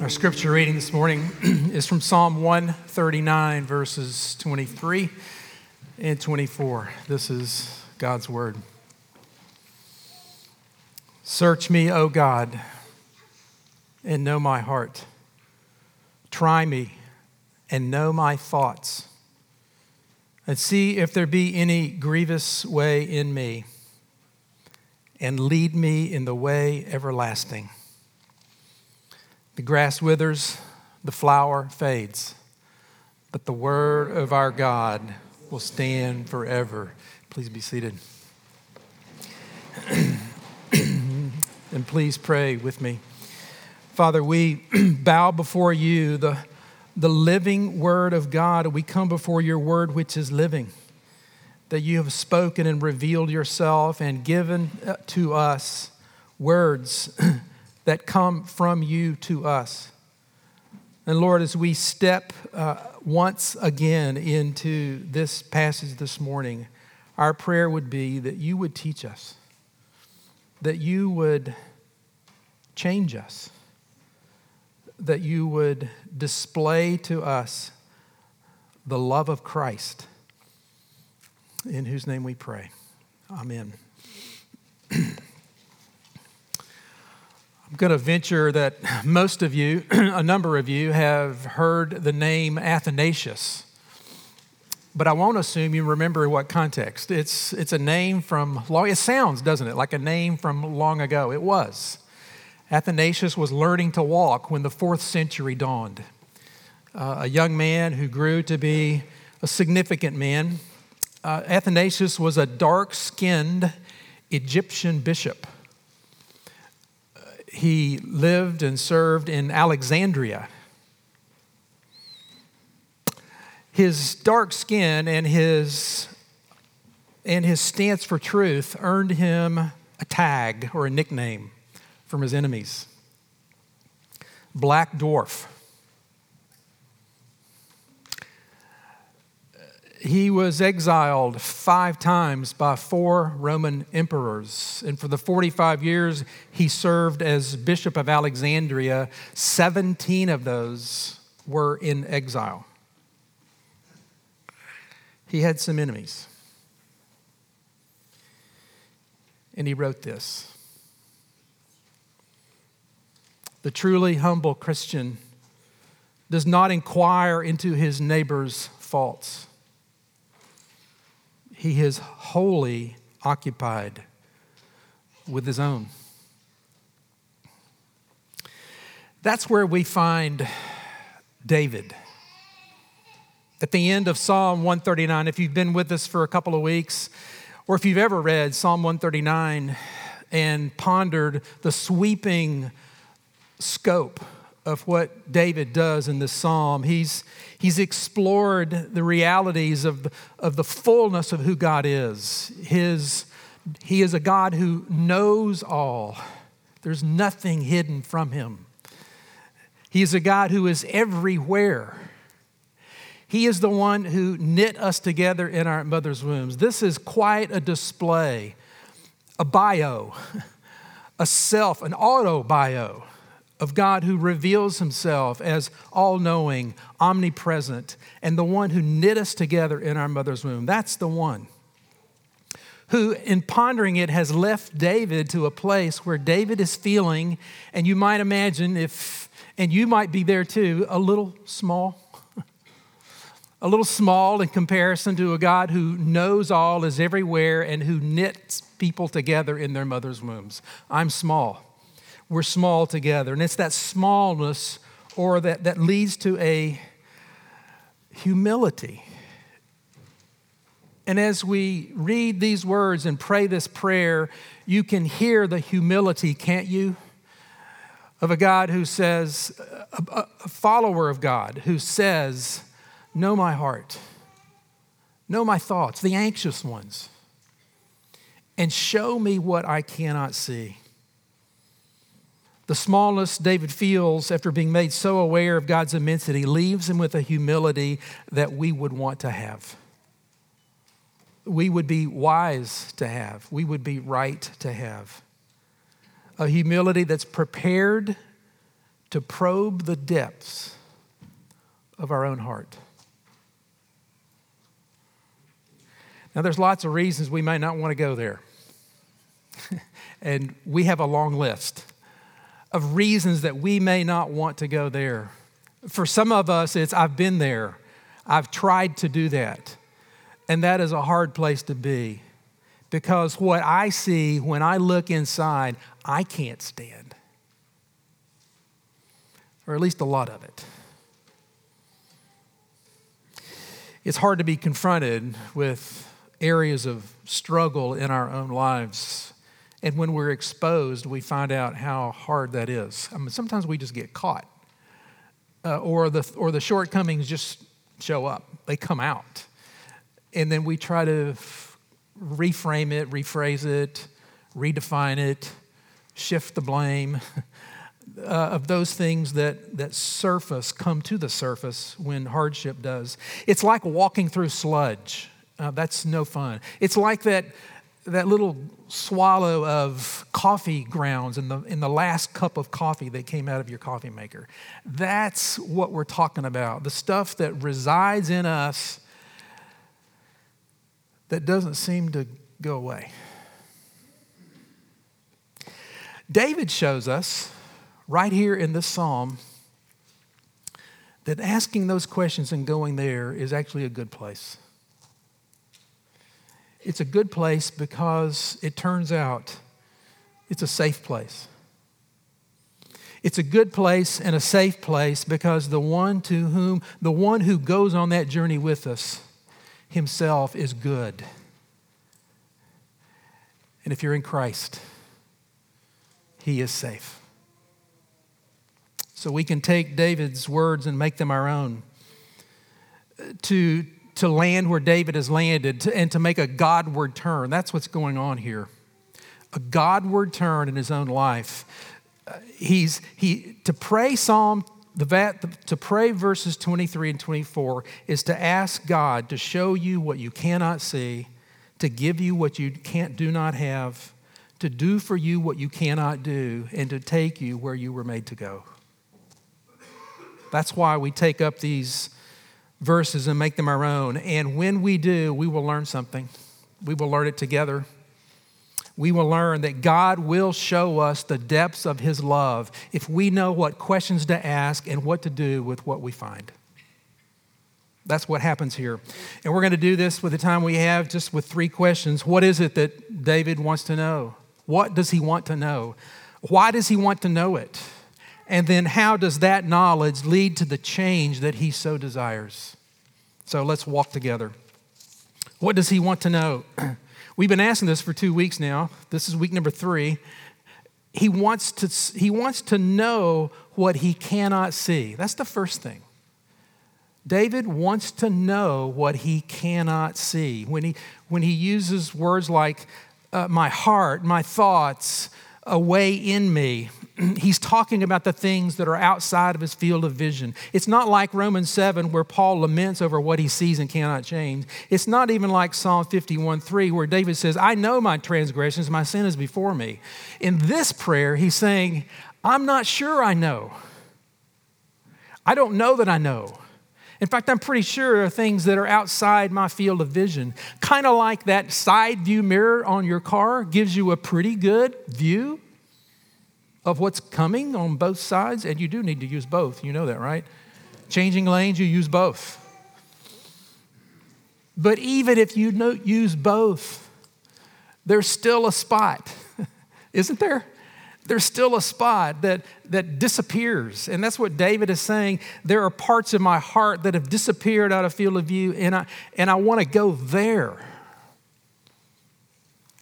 Our scripture reading this morning is from Psalm 139, verses 23 and 24. This is God's word. Search me, O God, and know my heart. Try me and know my thoughts, and see if there be any grievous way in me, and lead me in the way everlasting. The grass withers, the flower fades, but the word of our God will stand forever. Please be seated. and please pray with me. Father, we bow before you, the, the living word of God. We come before your word, which is living, that you have spoken and revealed yourself and given uh, to us words that come from you to us. And Lord, as we step uh, once again into this passage this morning, our prayer would be that you would teach us, that you would change us, that you would display to us the love of Christ, in whose name we pray. Amen. I'm going to venture that most of you, a number of you, have heard the name Athanasius. But I won't assume you remember in what context. It's, it's a name from long, it sounds, doesn't it, like a name from long ago. It was. Athanasius was learning to walk when the fourth century dawned. Uh, a young man who grew to be a significant man. Uh, Athanasius was a dark skinned Egyptian bishop he lived and served in Alexandria. His dark skin and his, and his stance for truth earned him a tag or a nickname from his enemies Black Dwarf. He was exiled five times by four Roman emperors. And for the 45 years he served as Bishop of Alexandria, 17 of those were in exile. He had some enemies. And he wrote this The truly humble Christian does not inquire into his neighbor's faults he is wholly occupied with his own. That's where we find David. At the end of Psalm 139, if you've been with us for a couple of weeks, or if you've ever read Psalm 139 and pondered the sweeping scope of what David does in this psalm. He's, he's explored the realities of, of the fullness of who God is. His, he is a God who knows all, there's nothing hidden from him. He is a God who is everywhere. He is the one who knit us together in our mother's wombs. This is quite a display, a bio, a self, an auto bio of God who reveals himself as all knowing, omnipresent, and the one who knit us together in our mother's womb. That's the one who, in pondering it, has left David to a place where David is feeling, and you might imagine if, and you might be there too, a little small. a little small in comparison to a God who knows all, is everywhere, and who knits people together in their mother's wombs. I'm small we're small together. And it's that smallness or that, that leads to a humility. And as we read these words and pray this prayer, you can hear the humility, can't you? Of a God who says, a, a follower of God who says, Know my heart, know my thoughts, the anxious ones, and show me what I cannot see. The smallness David feels after being made so aware of God's immensity leaves him with a humility that we would want to have. We would be wise to have. We would be right to have. A humility that's prepared to probe the depths of our own heart. Now, there's lots of reasons we may not want to go there. and we have a long list of reasons that we may not want to go there. For some of us, it's I've been there, I've tried to do that. And that is a hard place to be because what I see when I look inside, I can't stand. Or at least a lot of it. It's hard to be confronted with areas of struggle in our own lives. And when we're exposed, we find out how hard that is. I mean, sometimes we just get caught, uh, or, the, or the shortcomings just show up, they come out. And then we try to f- reframe it, rephrase it, redefine it, shift the blame. Uh, of those things that, that surface come to the surface when hardship does. It's like walking through sludge. Uh, that's no fun. It's like that, that little swallow of coffee grounds in the, in the last cup of coffee that came out of your coffee maker. That's what we're talking about. The stuff that resides in us that doesn't seem to go away. David shows us right here in this psalm that asking those questions and going there is actually a good place. It's a good place because it turns out it's a safe place. It's a good place and a safe place because the one to whom, the one who goes on that journey with us himself is good. And if you're in Christ, he is safe. So we can take David's words and make them our own. Uh, to, to land where David has landed and to make a Godward turn. That's what's going on here. A Godward turn in his own life. Uh, he's he to pray Psalm the, to pray verses 23 and 24 is to ask God to show you what you cannot see, to give you what you can't do not have, to do for you what you cannot do, and to take you where you were made to go. That's why we take up these verses and make them our own. And when we do, we will learn something. We will learn it together. We will learn that God will show us the depths of His love if we know what questions to ask and what to do with what we find. That's what happens here. And we're going to do this with the time we have, just with three questions. What is it that David wants to know? What does he want to know? Why does he want to know it? And then how does that knowledge lead to the change that he so desires? So let's walk together. What does he want to know? We've been asking this for two weeks now. This is week number three. He wants to, he wants to know what he cannot see. That's the first thing. David wants to know what he cannot see. When he, when he uses words like uh, my heart, my thoughts, away in me, he's talking about the things that are outside of his field of vision. It's not like Romans 7 where Paul laments over what he sees and cannot change. It's not even like Psalm 51 3 where David says, I know my transgressions, my sin is before me. In this prayer, he's saying, I'm not sure I know. I don't know that I know. In fact, I'm pretty sure there are things that are outside my field of vision. Kind of like that side view mirror on your car gives you a pretty good view of what's coming on both sides, and you do need to use both. You know that, right? Changing lanes, you use both. But even if you use both, there's still a spot, isn't there? There's still a spot that, that disappears. And that's what David is saying. There are parts of my heart that have disappeared out of field of view, and I, and I want to go there.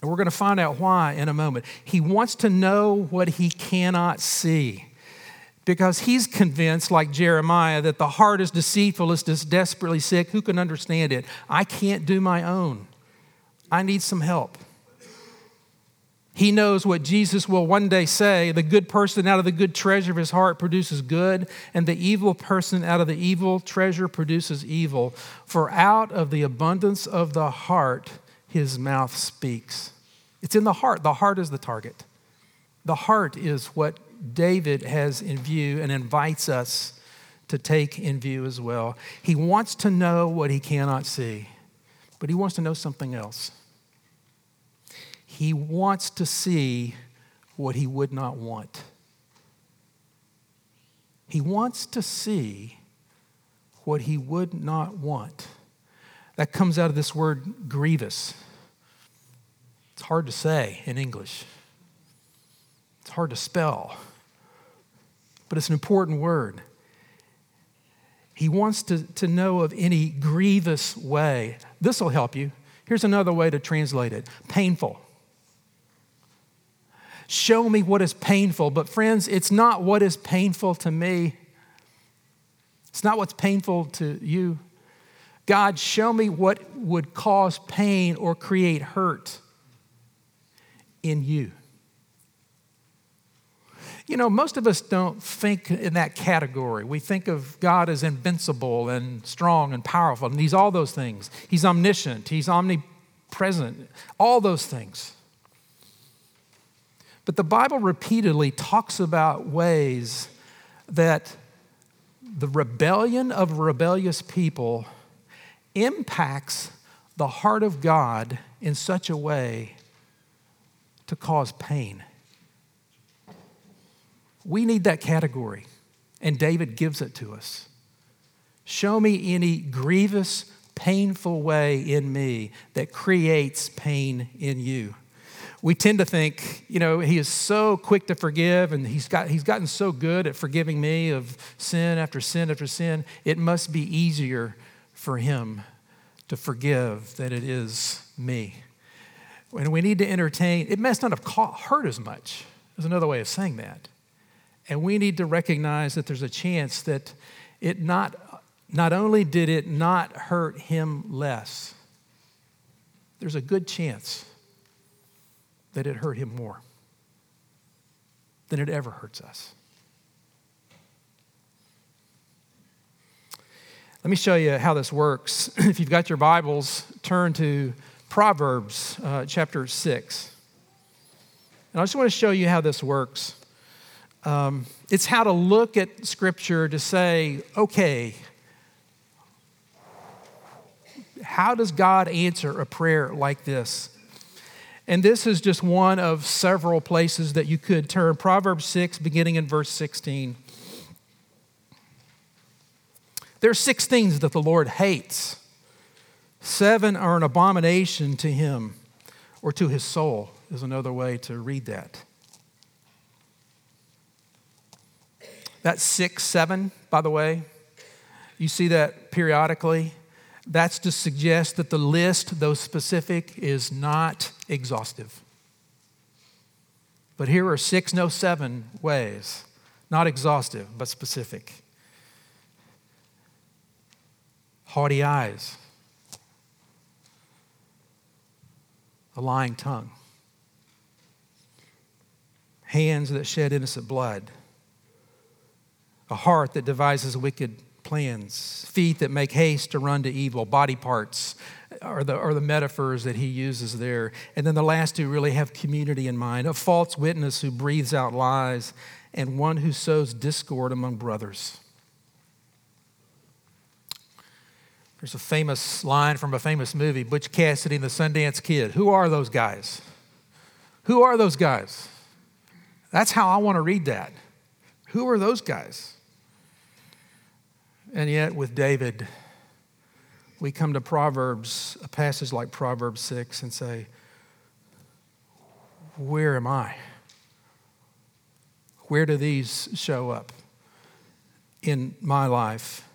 And we're going to find out why in a moment. He wants to know what he cannot see because he's convinced, like Jeremiah, that the heart is deceitful, it's just desperately sick. Who can understand it? I can't do my own. I need some help. He knows what Jesus will one day say the good person out of the good treasure of his heart produces good, and the evil person out of the evil treasure produces evil. For out of the abundance of the heart, his mouth speaks. It's in the heart. The heart is the target. The heart is what David has in view and invites us to take in view as well. He wants to know what he cannot see, but he wants to know something else. He wants to see what he would not want. He wants to see what he would not want. That comes out of this word grievous. It's hard to say in English, it's hard to spell, but it's an important word. He wants to, to know of any grievous way. This will help you. Here's another way to translate it painful. Show me what is painful. But, friends, it's not what is painful to me. It's not what's painful to you. God, show me what would cause pain or create hurt in you. You know, most of us don't think in that category. We think of God as invincible and strong and powerful, and He's all those things. He's omniscient, He's omnipresent, all those things. But the Bible repeatedly talks about ways that the rebellion of rebellious people impacts the heart of God in such a way to cause pain. We need that category, and David gives it to us. Show me any grievous, painful way in me that creates pain in you we tend to think, you know, he is so quick to forgive and he's, got, he's gotten so good at forgiving me of sin after sin after sin, it must be easier for him to forgive than it is me. And we need to entertain, it must not have caught, hurt as much, is another way of saying that. And we need to recognize that there's a chance that it not, not only did it not hurt him less, there's a good chance that it hurt him more than it ever hurts us. Let me show you how this works. if you've got your Bibles, turn to Proverbs uh, chapter 6. And I just want to show you how this works. Um, it's how to look at Scripture to say, okay, how does God answer a prayer like this? And this is just one of several places that you could turn. Proverbs 6, beginning in verse 16. There are six things that the Lord hates, seven are an abomination to him or to his soul, is another way to read that. That's six, seven, by the way. You see that periodically. That's to suggest that the list, though specific, is not exhaustive. But here are six, no seven ways, not exhaustive, but specific. Haughty eyes, a lying tongue, hands that shed innocent blood, a heart that devises wicked plans, feet that make haste to run to evil, body parts are the, are the metaphors that he uses there. And then the last two really have community in mind a false witness who breathes out lies, and one who sows discord among brothers. There's a famous line from a famous movie, Butch Cassidy and the Sundance Kid. Who are those guys? Who are those guys? That's how I want to read that. Who are those guys? And yet, with David, we come to Proverbs, a passage like Proverbs 6, and say, Where am I? Where do these show up in my life?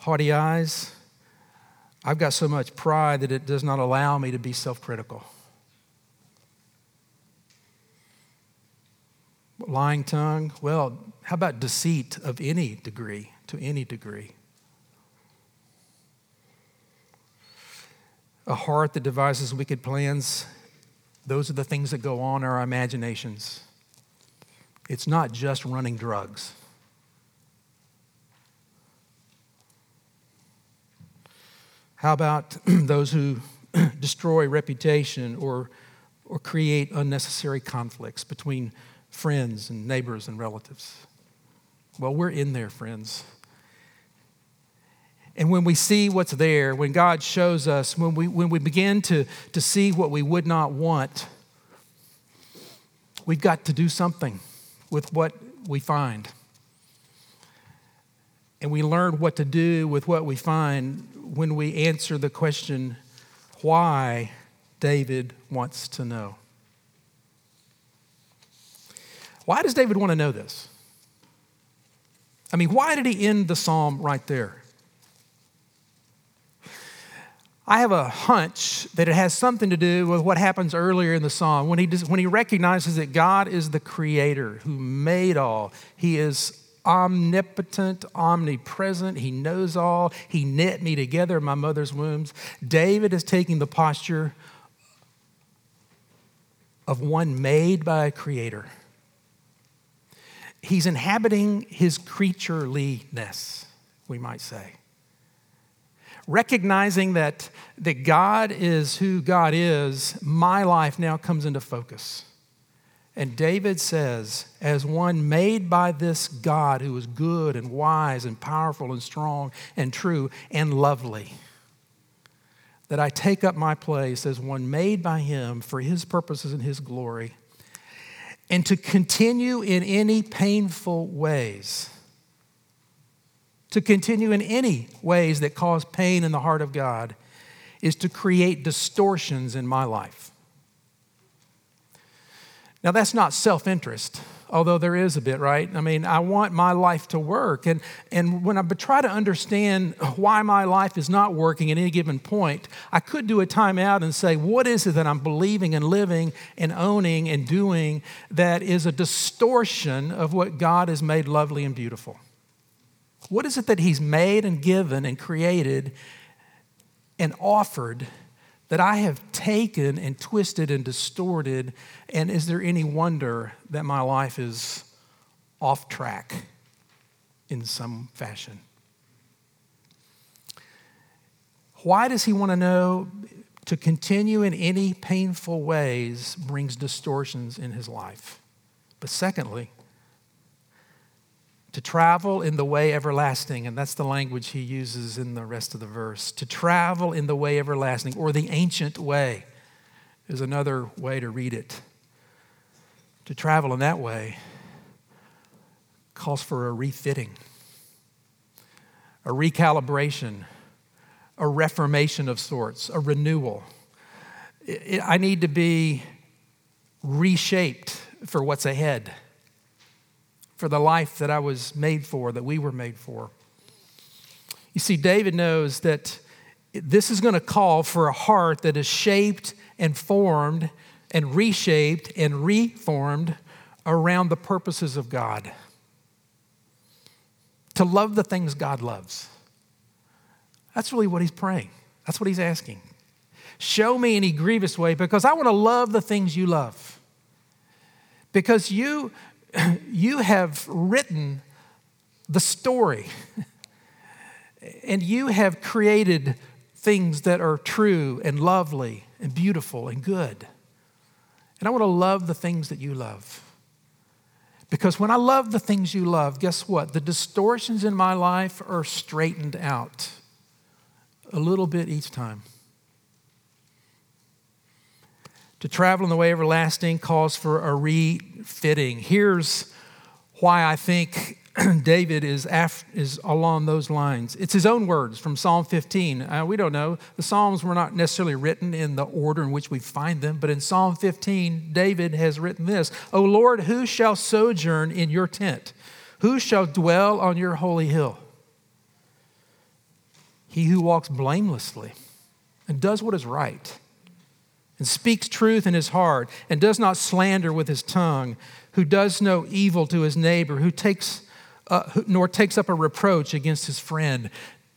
Haughty eyes. I've got so much pride that it does not allow me to be self critical. Lying tongue. Well, how about deceit of any degree? To any degree. A heart that devises wicked plans, those are the things that go on in our imaginations. It's not just running drugs. How about those who destroy reputation or, or create unnecessary conflicts between friends and neighbors and relatives. Well, we're in there, friends. And when we see what's there, when God shows us, when we, when we begin to, to see what we would not want, we've got to do something with what we find. And we learn what to do with what we find when we answer the question why David wants to know. Why does David want to know this? I mean, why did he end the psalm right there? I have a hunch that it has something to do with what happens earlier in the psalm when he, does, when he recognizes that God is the creator who made all. He is omnipotent, omnipresent. He knows all. He knit me together in my mother's wombs. David is taking the posture of one made by a creator. He's inhabiting his creatureliness, we might say. Recognizing that, that God is who God is, my life now comes into focus. And David says, as one made by this God who is good and wise and powerful and strong and true and lovely, that I take up my place as one made by him for his purposes and his glory, and to continue in any painful ways, to continue in any ways that cause pain in the heart of God, is to create distortions in my life. Now, that's not self interest, although there is a bit, right? I mean, I want my life to work. And, and when I try to understand why my life is not working at any given point, I could do a timeout and say, what is it that I'm believing and living and owning and doing that is a distortion of what God has made lovely and beautiful? What is it that He's made and given and created and offered that I have taken and twisted and distorted? And is there any wonder that my life is off track in some fashion? Why does he want to know? To continue in any painful ways brings distortions in his life. But secondly, to travel in the way everlasting, and that's the language he uses in the rest of the verse. To travel in the way everlasting, or the ancient way, is another way to read it. To travel in that way calls for a refitting, a recalibration, a reformation of sorts, a renewal. I need to be reshaped for what's ahead for the life that I was made for, that we were made for. You see, David knows that this is going to call for a heart that is shaped and formed and reshaped and reformed around the purposes of God. To love the things God loves. That's really what he's praying. That's what he's asking. Show me any grievous way because I want to love the things you love. Because you, you have written the story and you have created things that are true and lovely and beautiful and good. And I want to love the things that you love. Because when I love the things you love, guess what? The distortions in my life are straightened out a little bit each time. To travel in the way everlasting calls for a refitting. Here's why I think David is, af- is along those lines. It's his own words from Psalm 15. Uh, we don't know. The Psalms were not necessarily written in the order in which we find them, but in Psalm 15, David has written this O Lord, who shall sojourn in your tent? Who shall dwell on your holy hill? He who walks blamelessly and does what is right and speaks truth in his heart and does not slander with his tongue, who does no evil to his neighbor, who takes, uh, nor takes up a reproach against his friend.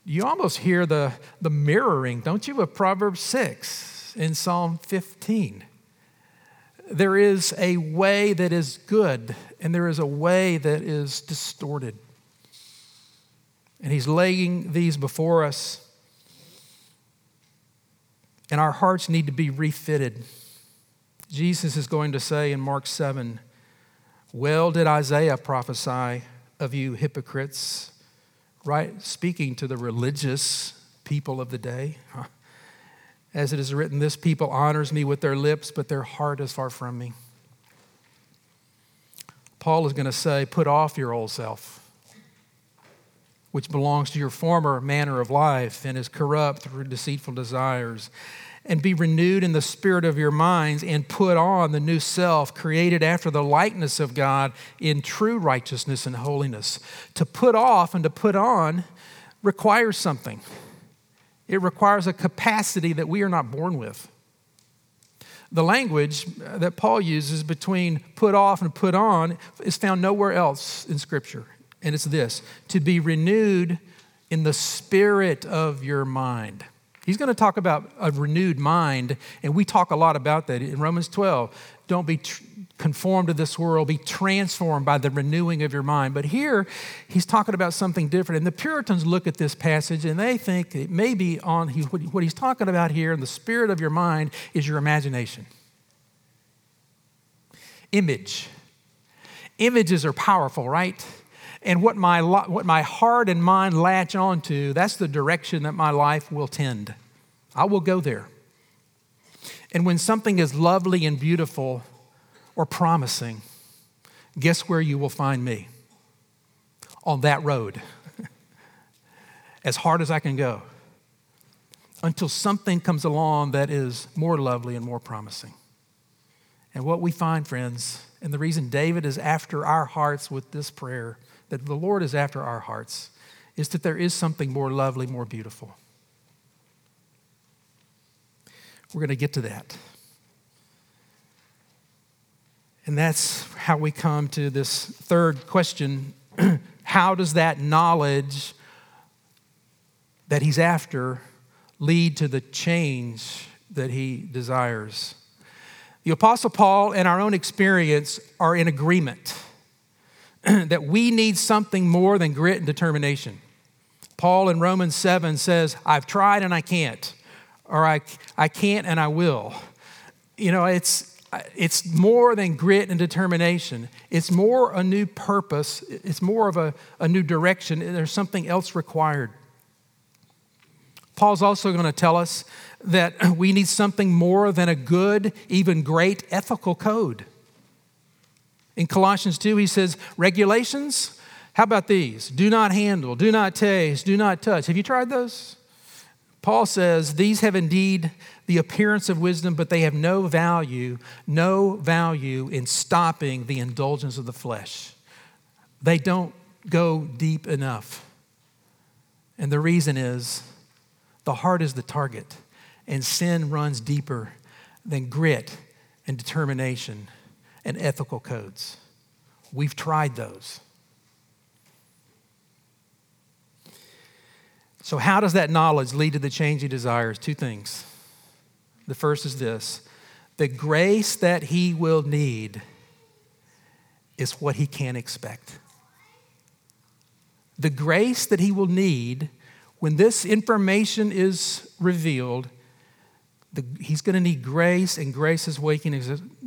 You almost hear the, the mirroring, don't you, of Proverbs 6 in Psalm 15. There is a way that is good, and there is a way that is distorted. And he's laying these before us and our hearts need to be refitted. Jesus is going to say in Mark 7 Well, did Isaiah prophesy of you hypocrites, right? Speaking to the religious people of the day. As it is written, this people honors me with their lips, but their heart is far from me. Paul is going to say, put off your old self, which belongs to your former manner of life and is corrupt through deceitful desires and be renewed in the spirit of your minds and put on the new self created after the likeness of God in true righteousness and holiness. To put off and to put on requires something, it requires a capacity that we are not born with. The language that Paul uses between put off and put on is found nowhere else in Scripture. And it's this to be renewed in the spirit of your mind. He's going to talk about a renewed mind, and we talk a lot about that in Romans 12. Don't be tr- conformed to this world, be transformed by the renewing of your mind. But here, he's talking about something different. And the Puritans look at this passage and they think it may be on what he's talking about here in the spirit of your mind is your imagination. Image. Images are powerful, right? And what my, what my heart and mind latch onto, that's the direction that my life will tend. I will go there. And when something is lovely and beautiful or promising, guess where you will find me? On that road, as hard as I can go, until something comes along that is more lovely and more promising. And what we find, friends, and the reason David is after our hearts with this prayer that the Lord is after our hearts is that there is something more lovely, more beautiful. We're going to get to that. And that's how we come to this third question How does that knowledge that he's after lead to the change that he desires? The Apostle Paul and our own experience are in agreement that we need something more than grit and determination. Paul in Romans 7 says, I've tried and I can't, or I, I can't and I will. You know, it's, it's more than grit and determination. It's more a new purpose, it's more of a, a new direction. There's something else required. Paul's also going to tell us that we need something more than a good, even great ethical code. In Colossians 2, he says, regulations, how about these? Do not handle, do not taste, do not touch. Have you tried those? Paul says, These have indeed the appearance of wisdom, but they have no value, no value in stopping the indulgence of the flesh. They don't go deep enough. And the reason is the heart is the target, and sin runs deeper than grit and determination and ethical codes. We've tried those. So, how does that knowledge lead to the change he desires? Two things. The first is this the grace that he will need is what he can expect. The grace that he will need when this information is revealed the, he's going to need grace, and grace is waking.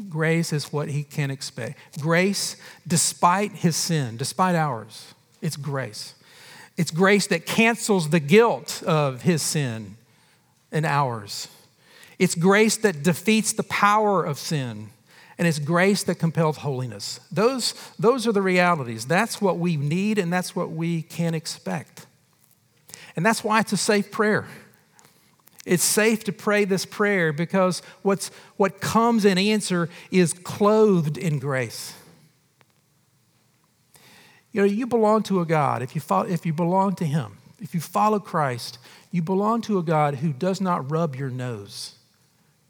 Grace is what he can expect. Grace, despite his sin, despite ours, it's grace. It's grace that cancels the guilt of his sin and ours. It's grace that defeats the power of sin, and it's grace that compels holiness. Those, those are the realities. That's what we need, and that's what we can expect. And that's why it's a safe prayer. It's safe to pray this prayer because what's, what comes in answer is clothed in grace. You know, you belong to a God. If you, follow, if you belong to Him, if you follow Christ, you belong to a God who does not rub your nose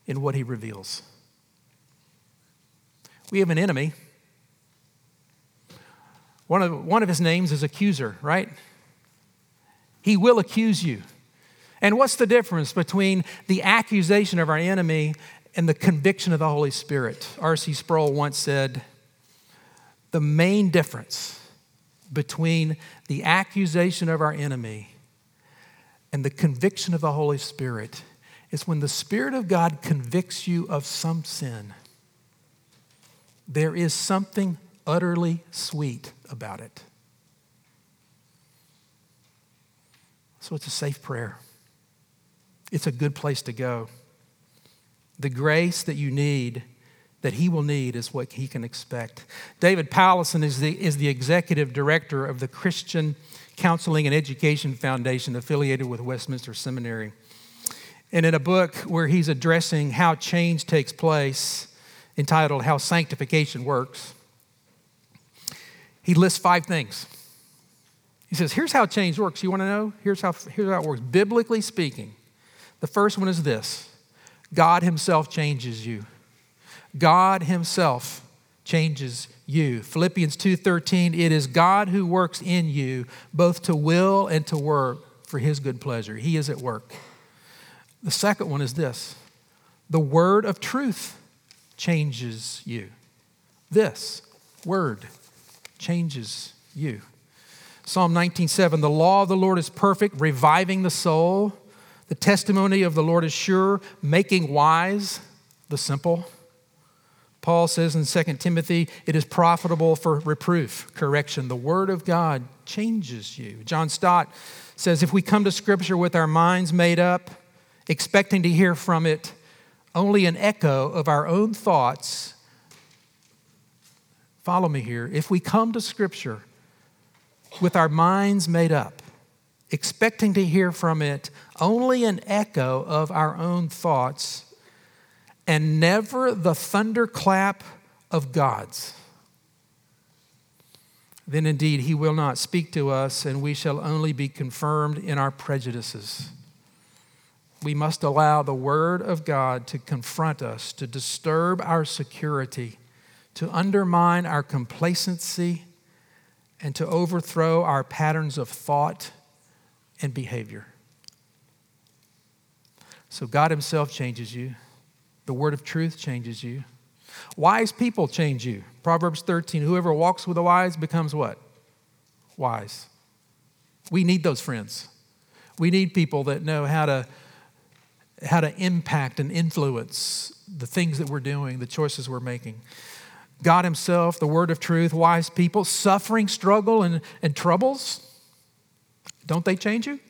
in what He reveals. We have an enemy. One of, one of his names is accuser, right? He will accuse you. And what's the difference between the accusation of our enemy and the conviction of the Holy Spirit? R.C. Sproul once said, The main difference between the accusation of our enemy and the conviction of the Holy Spirit is when the Spirit of God convicts you of some sin, there is something utterly sweet about it. So it's a safe prayer. It's a good place to go. The grace that you need, that he will need, is what he can expect. David Powlison is the, is the executive director of the Christian Counseling and Education Foundation affiliated with Westminster Seminary. And in a book where he's addressing how change takes place, entitled How Sanctification Works, he lists five things. He says, Here's how change works. You want to know? Here's how, here's how it works. Biblically speaking, the first one is this God Himself changes you. God Himself changes you. Philippians 2:13 it is God who works in you both to will and to work for his good pleasure. He is at work. The second one is this. The word of truth changes you. This word changes you. Psalm 19:7 The law of the Lord is perfect, reviving the soul. The testimony of the Lord is sure, making wise the simple. Paul says in 2 Timothy, it is profitable for reproof, correction. The word of God changes you. John Stott says if we come to Scripture with our minds made up, expecting to hear from it only an echo of our own thoughts, follow me here. If we come to Scripture with our minds made up, expecting to hear from it only an echo of our own thoughts, and never the thunderclap of God's, then indeed he will not speak to us, and we shall only be confirmed in our prejudices. We must allow the Word of God to confront us, to disturb our security, to undermine our complacency, and to overthrow our patterns of thought and behavior. So God Himself changes you. The word of truth changes you. Wise people change you. Proverbs 13 whoever walks with the wise becomes what? Wise. We need those friends. We need people that know how to how to impact and influence the things that we're doing, the choices we're making. God Himself, the Word of truth, wise people, suffering, struggle, and, and troubles, don't they change you?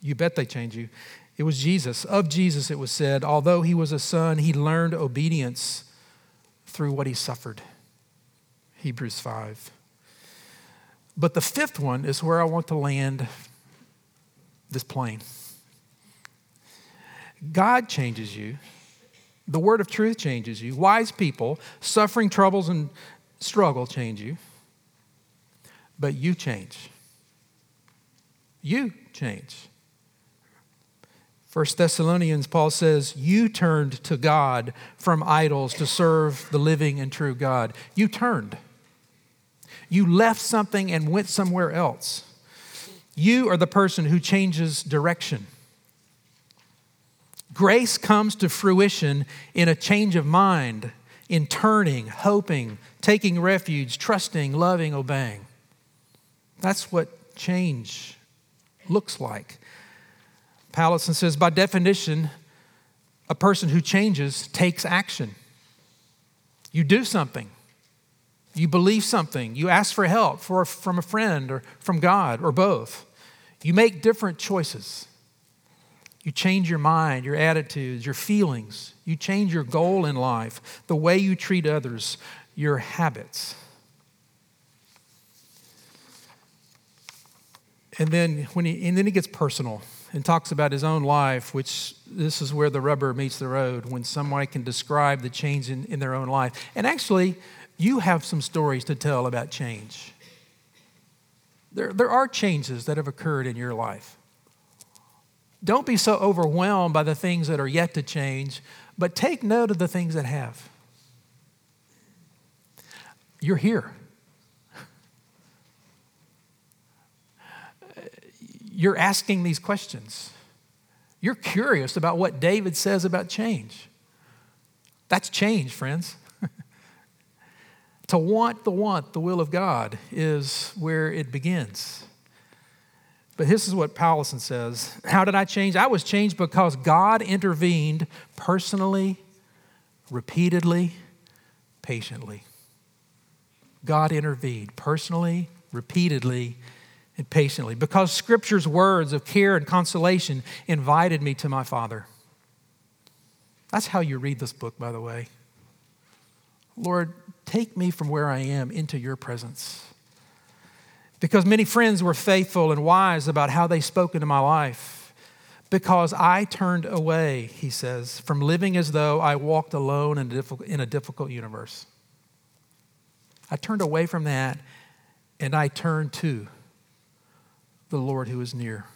You bet they change you. It was Jesus. Of Jesus, it was said, although he was a son, he learned obedience through what he suffered. Hebrews 5. But the fifth one is where I want to land this plane. God changes you. The word of truth changes you. Wise people, suffering troubles and struggle change you. But you change. You change. First Thessalonians, Paul says, You turned to God from idols to serve the living and true God. You turned. You left something and went somewhere else. You are the person who changes direction. Grace comes to fruition in a change of mind, in turning, hoping, taking refuge, trusting, loving, obeying. That's what change looks like. Powlison says, by definition, a person who changes takes action. You do something. You believe something. You ask for help for, from a friend or from God or both. You make different choices. You change your mind, your attitudes, your feelings. You change your goal in life, the way you treat others, your habits. And then when he and then he gets personal and talks about his own life, which this is where the rubber meets the road when someone can describe the change in, in their own life. And actually, you have some stories to tell about change. There, there are changes that have occurred in your life. Don't be so overwhelmed by the things that are yet to change, but take note of the things that have. You're here. You're asking these questions. You're curious about what David says about change. That's change, friends. to want the want, the will of God, is where it begins. But this is what Powlison says How did I change? I was changed because God intervened personally, repeatedly, patiently. God intervened personally, repeatedly, and patiently because Scripture's words of care and consolation invited me to my Father. That's how you read this book, by the way. Lord, take me from where I am into your presence. Because many friends were faithful and wise about how they spoke into my life. Because I turned away, he says, from living as though I walked alone in a difficult, in a difficult universe. I turned away from that and I turned to the Lord who is near.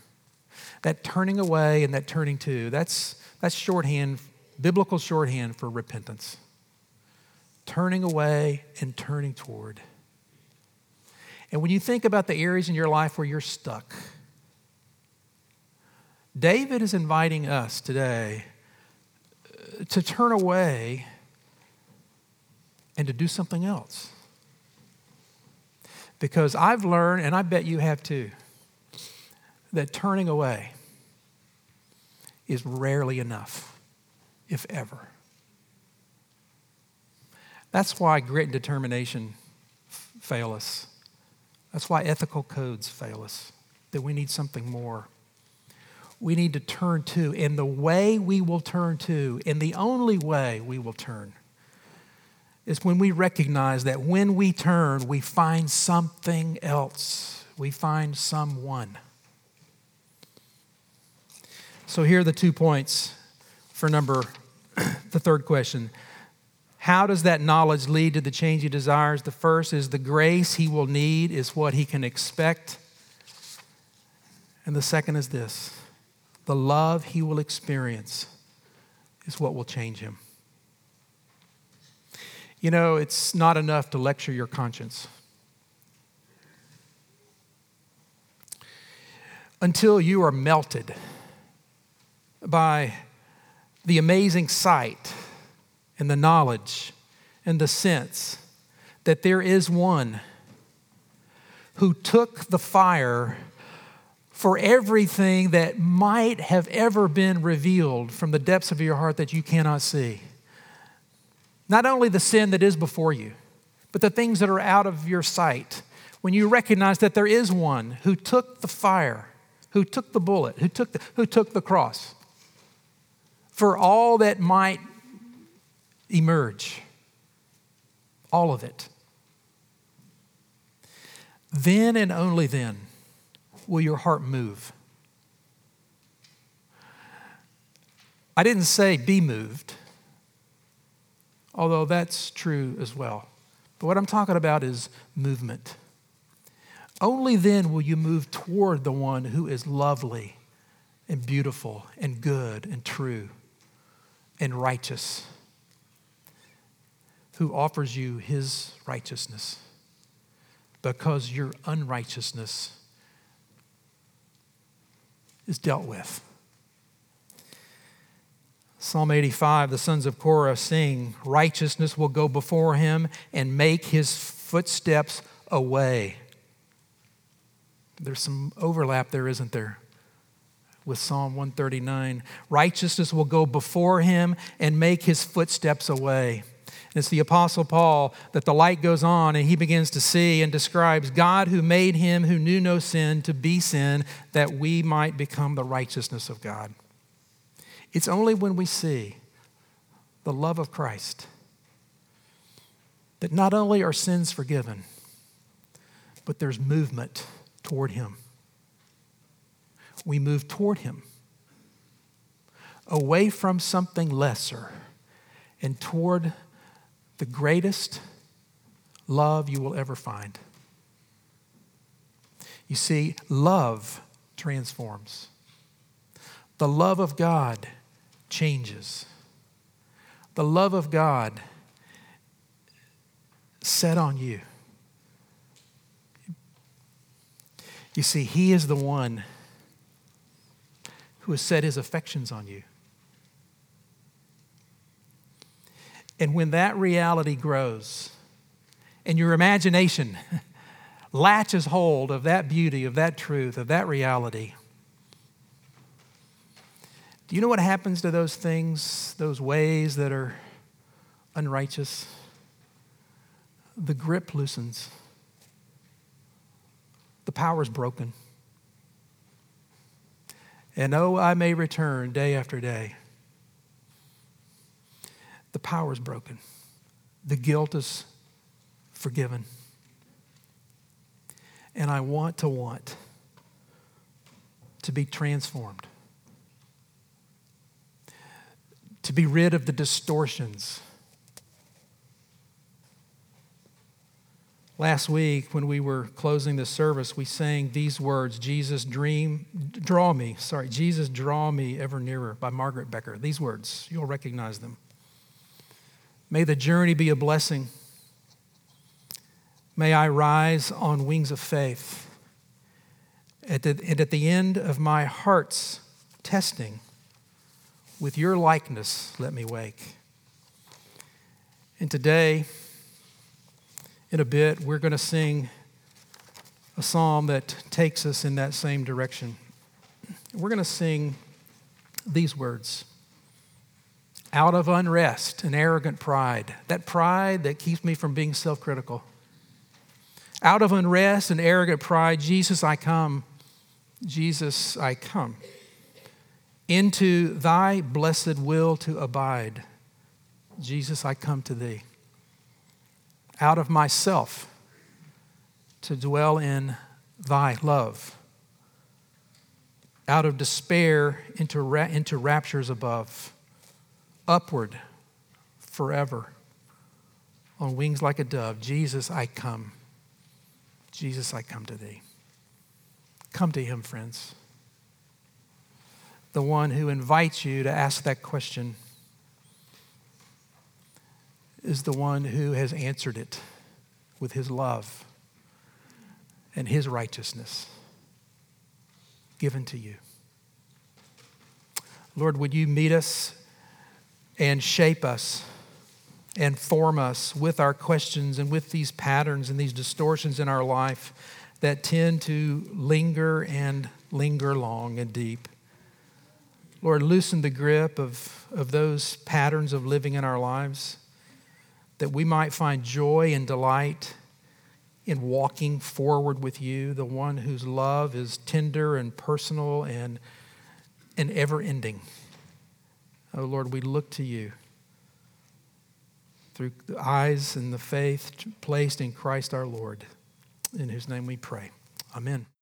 That turning away and that turning to, that's, that's shorthand, biblical shorthand for repentance. Turning away and turning toward. And when you think about the areas in your life where you're stuck, David is inviting us today uh, to turn away and to do something else. Because I've learned, and I bet you have too, that turning away is rarely enough, if ever. That's why grit and determination fail us. That's why ethical codes fail us, that we need something more. We need to turn to, and the way we will turn to, and the only way we will turn, is when we recognize that when we turn, we find something else. We find someone. So here are the two points for number the third question. How does that knowledge lead to the change he desires? The first is the grace he will need is what he can expect. And the second is this the love he will experience is what will change him. You know, it's not enough to lecture your conscience. Until you are melted by the amazing sight and the knowledge and the sense that there is one who took the fire for everything that might have ever been revealed from the depths of your heart that you cannot see. Not only the sin that is before you, but the things that are out of your sight. When you recognize that there is one who took the fire, who took the bullet, who took the, who took the cross, for all that might emerge. All of it. Then and only then will your heart move. I didn't say be moved, although that's true as well. But what I'm talking about is movement. Only then will you move toward the one who is lovely and beautiful and good and true and righteous, who offers you his righteousness because your unrighteousness is dealt with. Psalm 85, the sons of Korah sing, Righteousness will go before him and make his footsteps away. There's some overlap there, isn't there? With Psalm 139. Righteousness will go before him and make his footsteps away. And it's the Apostle Paul that the light goes on and he begins to see and describes God who made him who knew no sin to be sin that we might become the righteousness of God. It's only when we see the love of Christ that not only are sins forgiven, but there's movement toward him we move toward Him, away from something lesser and toward the greatest love you will ever find. You see, love transforms. The love of God changes. The love of God set on you. You see, He is the one who has set his affections on you. And when that reality grows and your imagination latches hold of that beauty, of that truth, of that reality, do you know what happens to those things, those ways that are unrighteous? the grip loosens, the power is broken. And oh, I may return day after day. The power is broken, the guilt is forgiven. And I want to want to be transformed, to be rid of the distortions Last week, when we were closing the service, we sang these words Jesus, dream, draw me, sorry, Jesus, draw me ever nearer by Margaret Becker. These words, you'll recognize them. May the journey be a blessing. May I rise on wings of faith. At the, and at the end of my heart's testing, with your likeness, let me wake. And today, in a bit, we're going to sing a psalm that takes us in that same direction. We're going to sing these words out of unrest and arrogant pride, that pride that keeps me from being self critical. Out of unrest and arrogant pride, Jesus, I come. Jesus, I come. Into thy blessed will to abide. Jesus, I come to thee out of myself to dwell in thy love, out of despair into, ra- into raptures above, upward forever, on wings like a dove. Jesus, I come. Jesus, I come to thee. Come to him, friends. The one who invites you to ask that question is the one who has answered it with his love and his righteousness given to you. Lord, would you meet us and shape us and form us with our questions and with these patterns and these distortions in our life that tend to linger and linger long and deep. Lord, loosen the grip of, of those patterns of living in our lives that we might find joy and delight in walking forward with you, the one whose love is tender and personal and, and ever ending. Oh Lord, we look to you through the eyes and the faith placed in Christ our Lord, in whose name we pray. Amen.